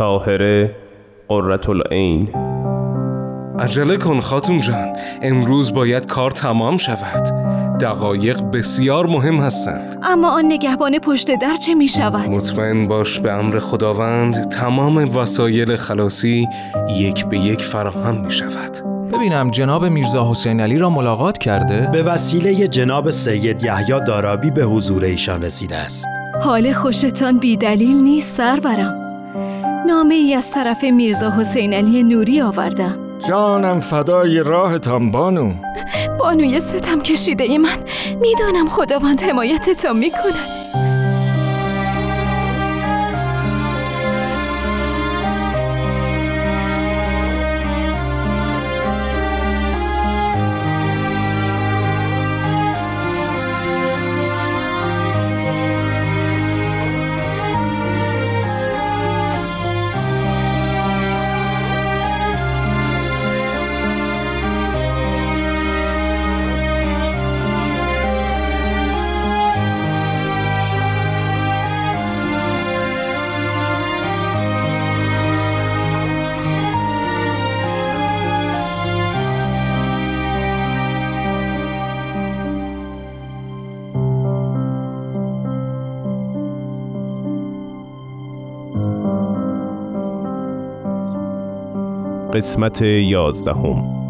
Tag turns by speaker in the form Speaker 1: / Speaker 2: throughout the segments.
Speaker 1: تاهره قررت العین.
Speaker 2: عجله کن خاتون جان امروز باید کار تمام شود. دقایق بسیار مهم هستند.
Speaker 3: اما آن نگهبان پشت در چه می شود؟
Speaker 2: مطمئن باش به امر خداوند تمام وسایل خلاصی یک به یک فراهم می شود.
Speaker 4: ببینم جناب میرزا حسین علی را ملاقات کرده؟
Speaker 5: به وسیله جناب سید یحیی دارابی به حضور ایشان رسیده است.
Speaker 3: حال خوشتان بی دلیل نیست سرورم. نامه ای از طرف میرزا حسین علی نوری آوردم
Speaker 6: جانم فدای راهتان بانو.
Speaker 3: بانوی ستم کشیده من. می‌دانم خداوند حمایتتان می‌کند.
Speaker 1: قسمت یازدهم.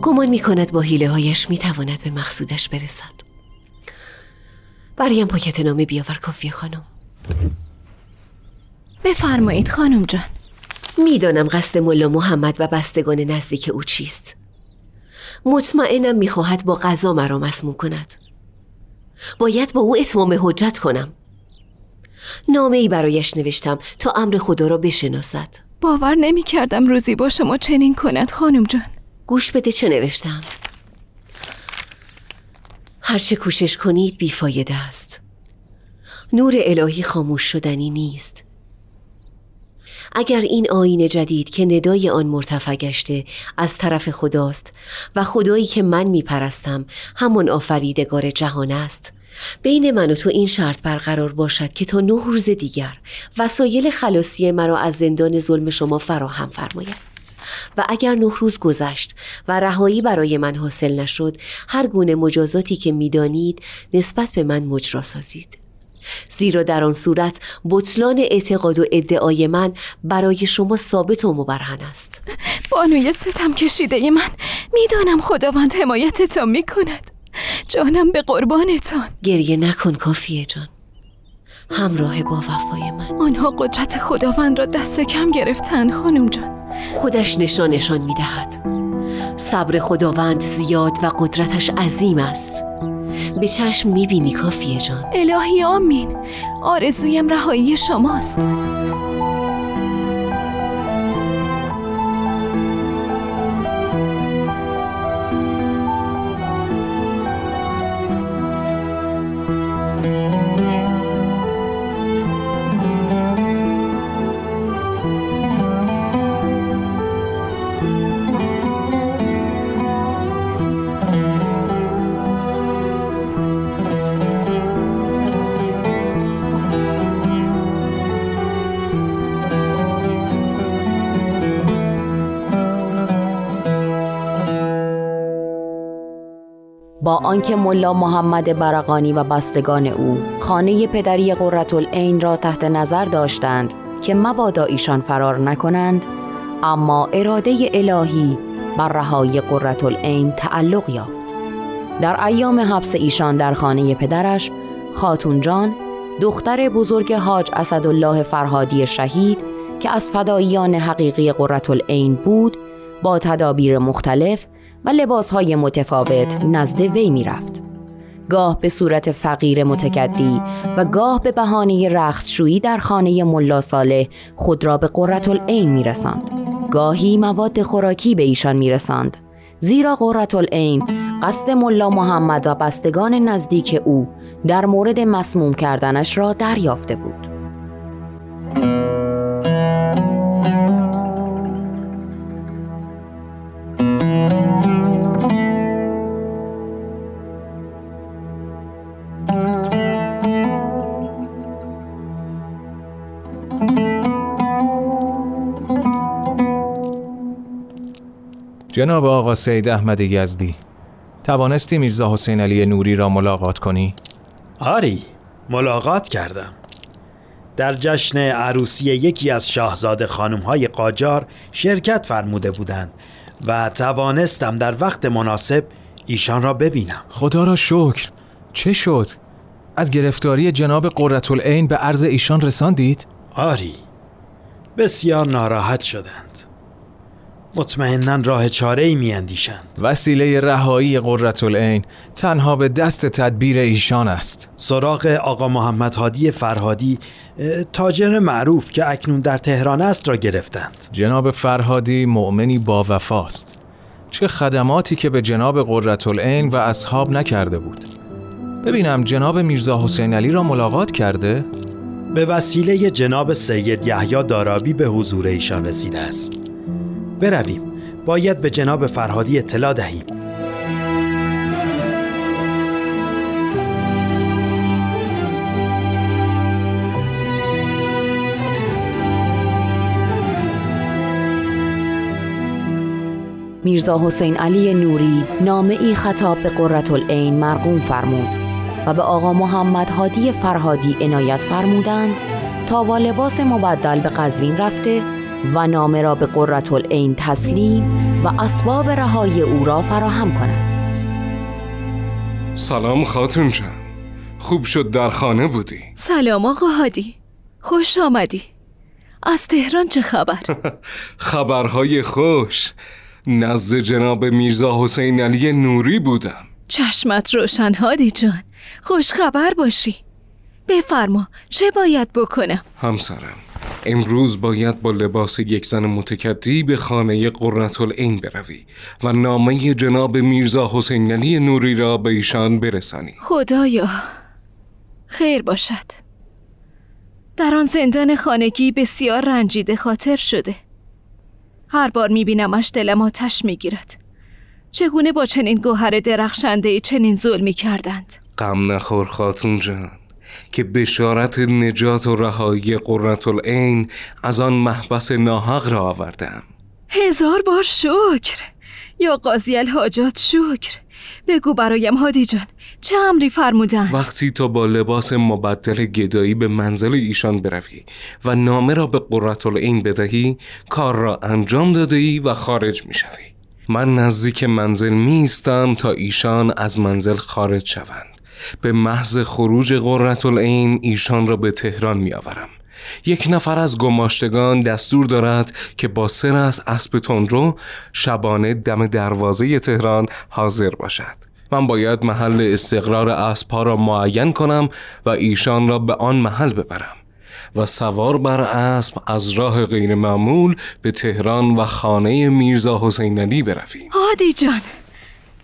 Speaker 7: گمان می کند با حیله هایش می تواند به مقصودش برسد. برایم پاکت نامه بیاور کافی خانم.
Speaker 3: بفرمایید خانم جان.
Speaker 7: می‌دانم قصد ملا محمد و بستگان نزدیک او چیست. مطمئنم می‌خواهد با قضا مرا مسموم کند. باید با او اتمام حجت کنم. نامه ای برایش نوشتم تا امر خدا را بشناسد.
Speaker 3: باور نمی کردم روزی با شما چنین کند خانم جان.
Speaker 7: گوش بده چه نوشتم. هرچه کوشش کنید بیفایده است. نور الهی خاموش شدنی نیست. اگر این آین جدید که ندای آن مرتفع گشته از طرف خداست و خدایی که من میپرستم همون آفریدگار جهان است بین من و تو این شرط برقرار باشد که تا نه روز دیگر وسایل خلاصی مرا از زندان ظلم شما فراهم فرماید و اگر نه روز گذشت و رهایی برای من حاصل نشد هر گونه مجازاتی که می‌دانید نسبت به من مجرا سازید. زیرا در آن صورت بطلان اعتقاد و ادعای من برای شما ثابت و مبرهن است.
Speaker 3: بانوی ستم کشیده من می‌دانم خداوند حمایتتان می‌کند. جانم به قربانتان
Speaker 7: گریه نکن کافیه جان. همراه با وفای من.
Speaker 3: آنها قدرت خداوند را دست کم گرفتند خانم جان.
Speaker 7: خودش نشان نشان می دهد صبر خداوند زیاد و قدرتش عظیم است. به چشم می بینی کافیه جان.
Speaker 3: الهی آمین. آرزویم رهایی شماست.
Speaker 8: آنکه ملا محمد برقانی و بستگان او خانه پدری قرتالعین را تحت نظر داشتند که مبادا ایشان فرار نکنند اما اراده الهی بر رهایی قرتالعین تعلق یافت. در ایام حبس ایشان در خانه پدرش خاتون جان دختر بزرگ حاج اسدالله فرهادی شهید که از فداییان حقیقی قرتالعین بود با تدابیر مختلف و لباسهای متفاوت نزد وی می رفت. گاه به صورت فقیر متکدی و گاه به بهانه رختشویی در خانه ملا صالح خود را به قررت العین می رسند. گاهی مواد خوراکی به ایشان می رسند. زیرا قررت العین قصد ملا محمد و بستگان نزدیک او در مورد مسموم کردنش را دریافته بود.
Speaker 4: جناب آقا سید احمد یزدی توانستی میرزا حسین علی نوری را ملاقات کنی؟
Speaker 5: آری ملاقات کردم در جشن عروسی یکی از شاهزاده خانم های قاجار شرکت فرموده بودند و توانستم در وقت مناسب ایشان را ببینم
Speaker 4: خدا را شکر چه شد؟ از گرفتاری جناب قرتالعین به عرض ایشان رساندید؟
Speaker 5: آری بسیار ناراحت شدند مطمئنا راه چاره ای می اندیشند.
Speaker 4: وسیله رهایی قرتالعین تنها به دست تدبیر ایشان است.
Speaker 5: سراغ آقا محمد هادی فرهادی تاجر معروف که اکنون در تهران است را گرفتند.
Speaker 4: جناب فرهادی مؤمنی با وفاست چه خدماتی که به جناب قرتالعین و اصحاب نکرده بود. ببینم جناب میرزا حسین علی را ملاقات کرده؟
Speaker 5: به وسیله جناب سید یحیی دارابی به حضور ایشان رسیده است. برویم. باید به جناب فرهادی اطلاع دهیم.
Speaker 8: میرزا حسین علی نوری نامه ای خطاب به قرتالعین مرقوم فرمود و به آقا محمد هادی فرهادی عنایت فرمودند تا با لباس مبدل به قزوین رفته و نامه را به قرتالعین تسلیم و اسباب رهایی او را فراهم کند.
Speaker 2: سلام خاتون جان. خوب شد در خانه بودی.
Speaker 3: سلام آقا هادی. خوش آمدی. از تهران چه خبر؟
Speaker 2: خبرهای خوش. نزد جناب میرزا حسین علی نوری بودم.
Speaker 3: چشمت روشن هادی جان. خوش خبر باشی. بفرما چه باید بکنم؟
Speaker 2: همسرم. امروز باید با لباس یک زن متکدی به خانه قرتالعین بروی و نامه جناب میرزا حسین علی نوری را به ایشان برسانی.
Speaker 3: خدایا خیر باشد. در آن زندان خانگی بسیار رنجیده خاطر شده. هر بار میبینمش دلم آتش می‌گیرد. چگونه با چنین گوهر درخشنده چنین ظلمی کردند؟
Speaker 2: غم نخور خاتون جان. که بشارت نجات و رهایی قرتالعین از آن محبس ناحق را آوردم
Speaker 3: هزار بار شکر. یا قاضی الحاجات شکر. بگو برایم هادی جان چه امری فرمودند؟
Speaker 2: وقتی تو با لباس مبدل گدایی به منزل ایشان بروی و نامه را به قرتالعین بدهی کار را انجام داده ای و خارج می شوی. من نزدیک منزل می تا ایشان از منزل خارج شوند. به محض خروج قرتالعین ایشان را به تهران می آورم یک نفر از گماشتگان دستور دارد که با سر از اسب تندرو شبانه دم دروازه تهران حاضر باشد. من باید محل استقرار اسبها را معین کنم و ایشان را به آن محل ببرم و سوار بر اسب از راه غیر معمول به تهران و خانه میرزا حسین علی برویم.
Speaker 3: هادی جان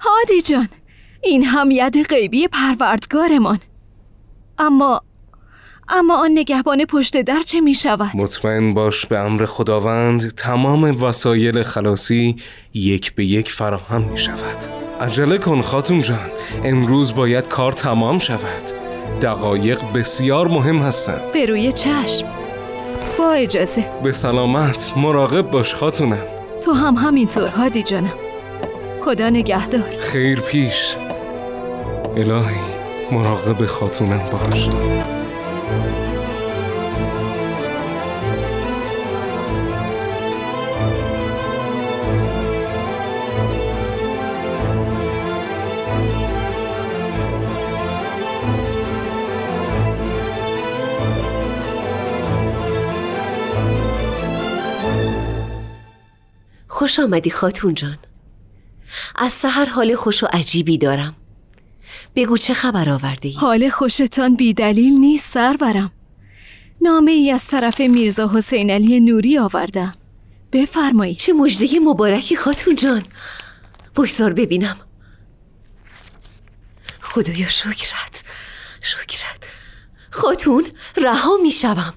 Speaker 3: هادی جان. این هم ید غیبی پروردگارمان. اما اما آن نگهبان پشت در چه می شود؟
Speaker 2: مطمئن باش به امر خداوند تمام وسایل خلاصی یک به یک فراهم می شود عجله کن خاتون جان امروز باید کار تمام شود. دقایق بسیار مهم هستند.
Speaker 3: به روی چشم. با اجازه.
Speaker 2: به سلامت مراقب باش خاتونم.
Speaker 3: تو هم همینطور هادی جانم. خدا نگهدار.
Speaker 2: خیر پیش. الهی مراقب خاتونم باش.
Speaker 7: خوش آمدی خاتون جان. از سحر حال خوش و عجیبی دارم. بگو چه خبر آوردی؟
Speaker 3: حال خوشتان بی دلیل نیست سرورم. نامه ای از طرف میرزا حسین علی نوری آوردم. بفرمایید.
Speaker 7: چه مجده مبارکی خاتون جان. بگذار ببینم. خدایا شکرت. شکرت. خاتون رها می شوم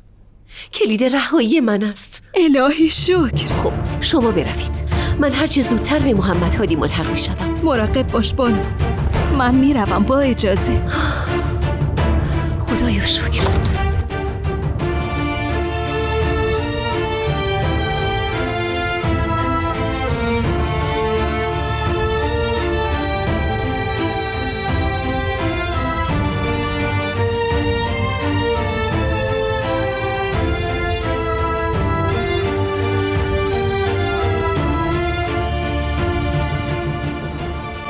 Speaker 7: کلید رهایی من است.
Speaker 3: الهی شکر.
Speaker 7: خب شما بروید من هرچه زودتر به محمد هادی ملحق می شوم
Speaker 3: مراقب باش بانو. من می‌روم با اجازه
Speaker 7: خدایا شکرت.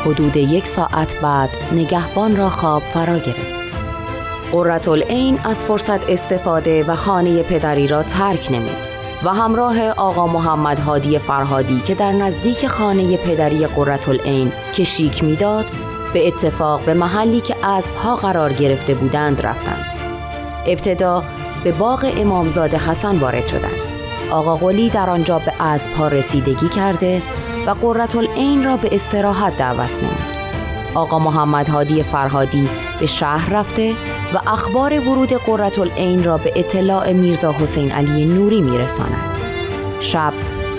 Speaker 8: حدود یک ساعت بعد نگهبان را خواب فرا گرفت. قرتالعین از فرصت استفاده و خانه پدری را ترک نمود و همراه آقا محمد هادی فرهادی که در نزدیک خانه پدری قرتالعین کشیک می‌داد به اتفاق به محلی که اسبها قرار گرفته بودند رفتند. ابتدا به باغ امامزاده حسن وارد شدند. آقا قلی در آنجا به اسبها رسیدگی کرده و قرتالعین را به استراحت دعوت نمود. آقا محمد هادی فرهادی به شهر رفته و اخبار ورود قرتالعین را به اطلاع میرزا حسین علی نوری میرساند. شب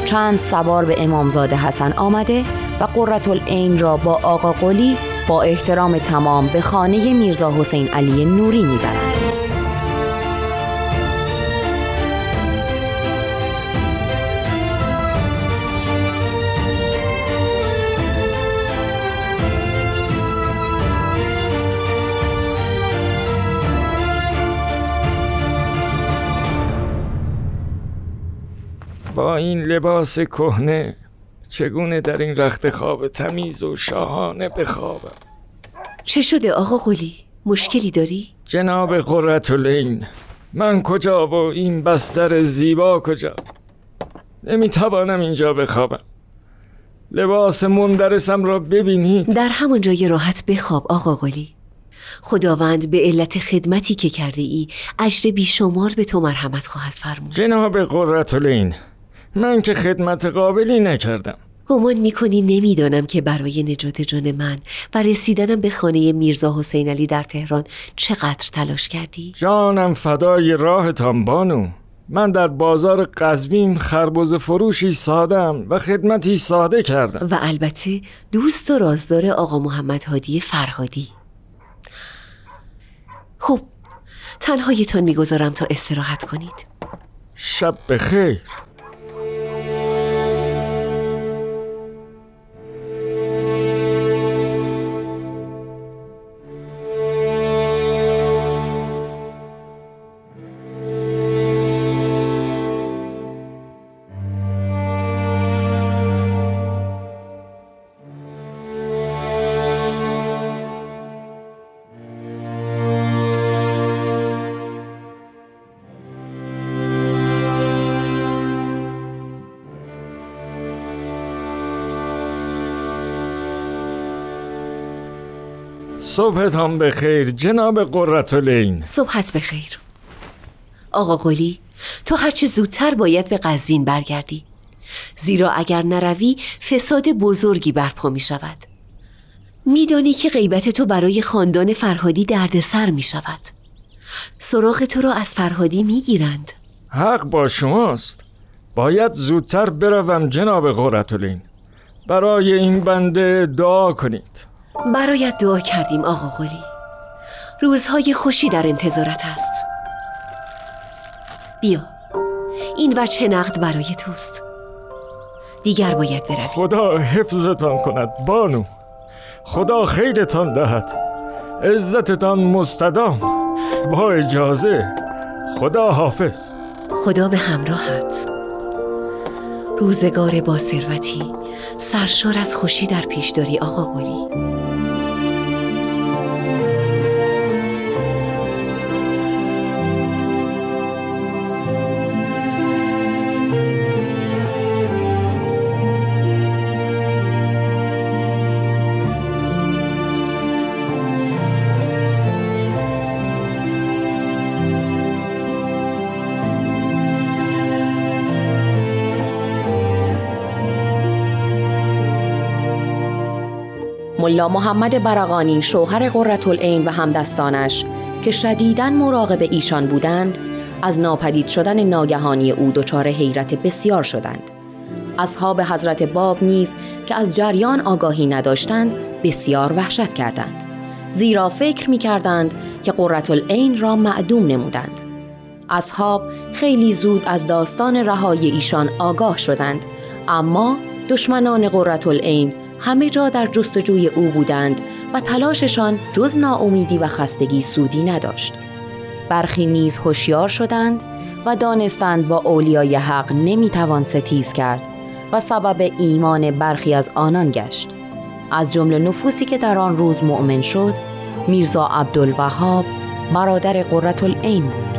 Speaker 8: چند سوار به امامزاده حسن آمده و قرتالعین را با آقا قلی با احترام تمام به خانه میرزا حسین علی نوری می‌برند.
Speaker 6: این لباس کهنه چگونه در این رخت خواب تمیز و شاهانه بخوابم؟
Speaker 7: چه شده آقا قلی؟ مشکلی داری؟
Speaker 6: جناب قرتالعین من کجا و این بستر زیبا کجا؟ نمی‌توانم اینجا بخوابم. لباس مندرسم را ببینید.
Speaker 7: در همون جای راحت بخواب آقا قلی. خداوند به علت خدمتی که کرده ای اجر بیشمار به تو مرحمت خواهد فرمود.
Speaker 6: جناب قرتالعین من که خدمت قابلی نکردم.
Speaker 7: گمان می‌کنی نمی‌دانم که برای نجات جان من و رسیدنم به خانه میرزا حسین علی در تهران چقدر تلاش کردی؟
Speaker 6: جانم فدای راهتان بانو من در بازار قزوین خربز فروشی سادم و خدمتی ساده کردم.
Speaker 7: و البته دوست و رازدار آقا محمد هادی فرهادی. خب تنهایتان می‌گذارم تا استراحت کنید.
Speaker 6: شب بخیر. صبحتان بخیر جناب قرتالعین
Speaker 7: صبحت بخیر. آقا قلی تو هرچه زودتر باید به قزوین برگردی. زیرا اگر نروی فساد بزرگی برپا می شود. میدانی که غیبت تو برای خاندان فرهادی دردسر می شود. سراغ تو را از فرهادی می گیرند.
Speaker 6: حق با شماست. باید زودتر بروم جناب قرتالعین برای این بنده دعا کنید.
Speaker 7: برایت دعا کردیم آقا قلی. روزهای خوشی در انتظارت است. بیا. این وجه نقد برای توست. دیگر باید بروی
Speaker 6: خدا حفظتان کند بانو. خدا خیرتان دهد. عزتتان مستدام. با اجازه خدا حافظ.
Speaker 7: خدا به همراهت. روزگار با ثروتی سرشار از خوشی در پیش داری آقا قلی
Speaker 8: ملا محمد برقانی شوهر قرتالعین و همدستانش که شدیداً مراقب ایشان بودند از ناپدید شدن ناگهانی او دچار حیرت بسیار شدند. اصحاب حضرت باب نیز که از جریان آگاهی نداشتند بسیار وحشت کردند. زیرا فکر می کردند که قرتالعین را معدوم نمودند. اصحاب خیلی زود از داستان رهایی ایشان آگاه شدند اما دشمنان قرتالعین همه جا در جستجوی او بودند و تلاششان جز ناامیدی و خستگی سودی نداشت. برخی نیز هوشیار شدند و دانستند با اولیای حق نمی‌توان ستیز کرد و سبب ایمان برخی از آنان گشت. از جمله نفوسی که در آن روز مؤمن شد میرزا عبدالوهاب برادر قرة العین بود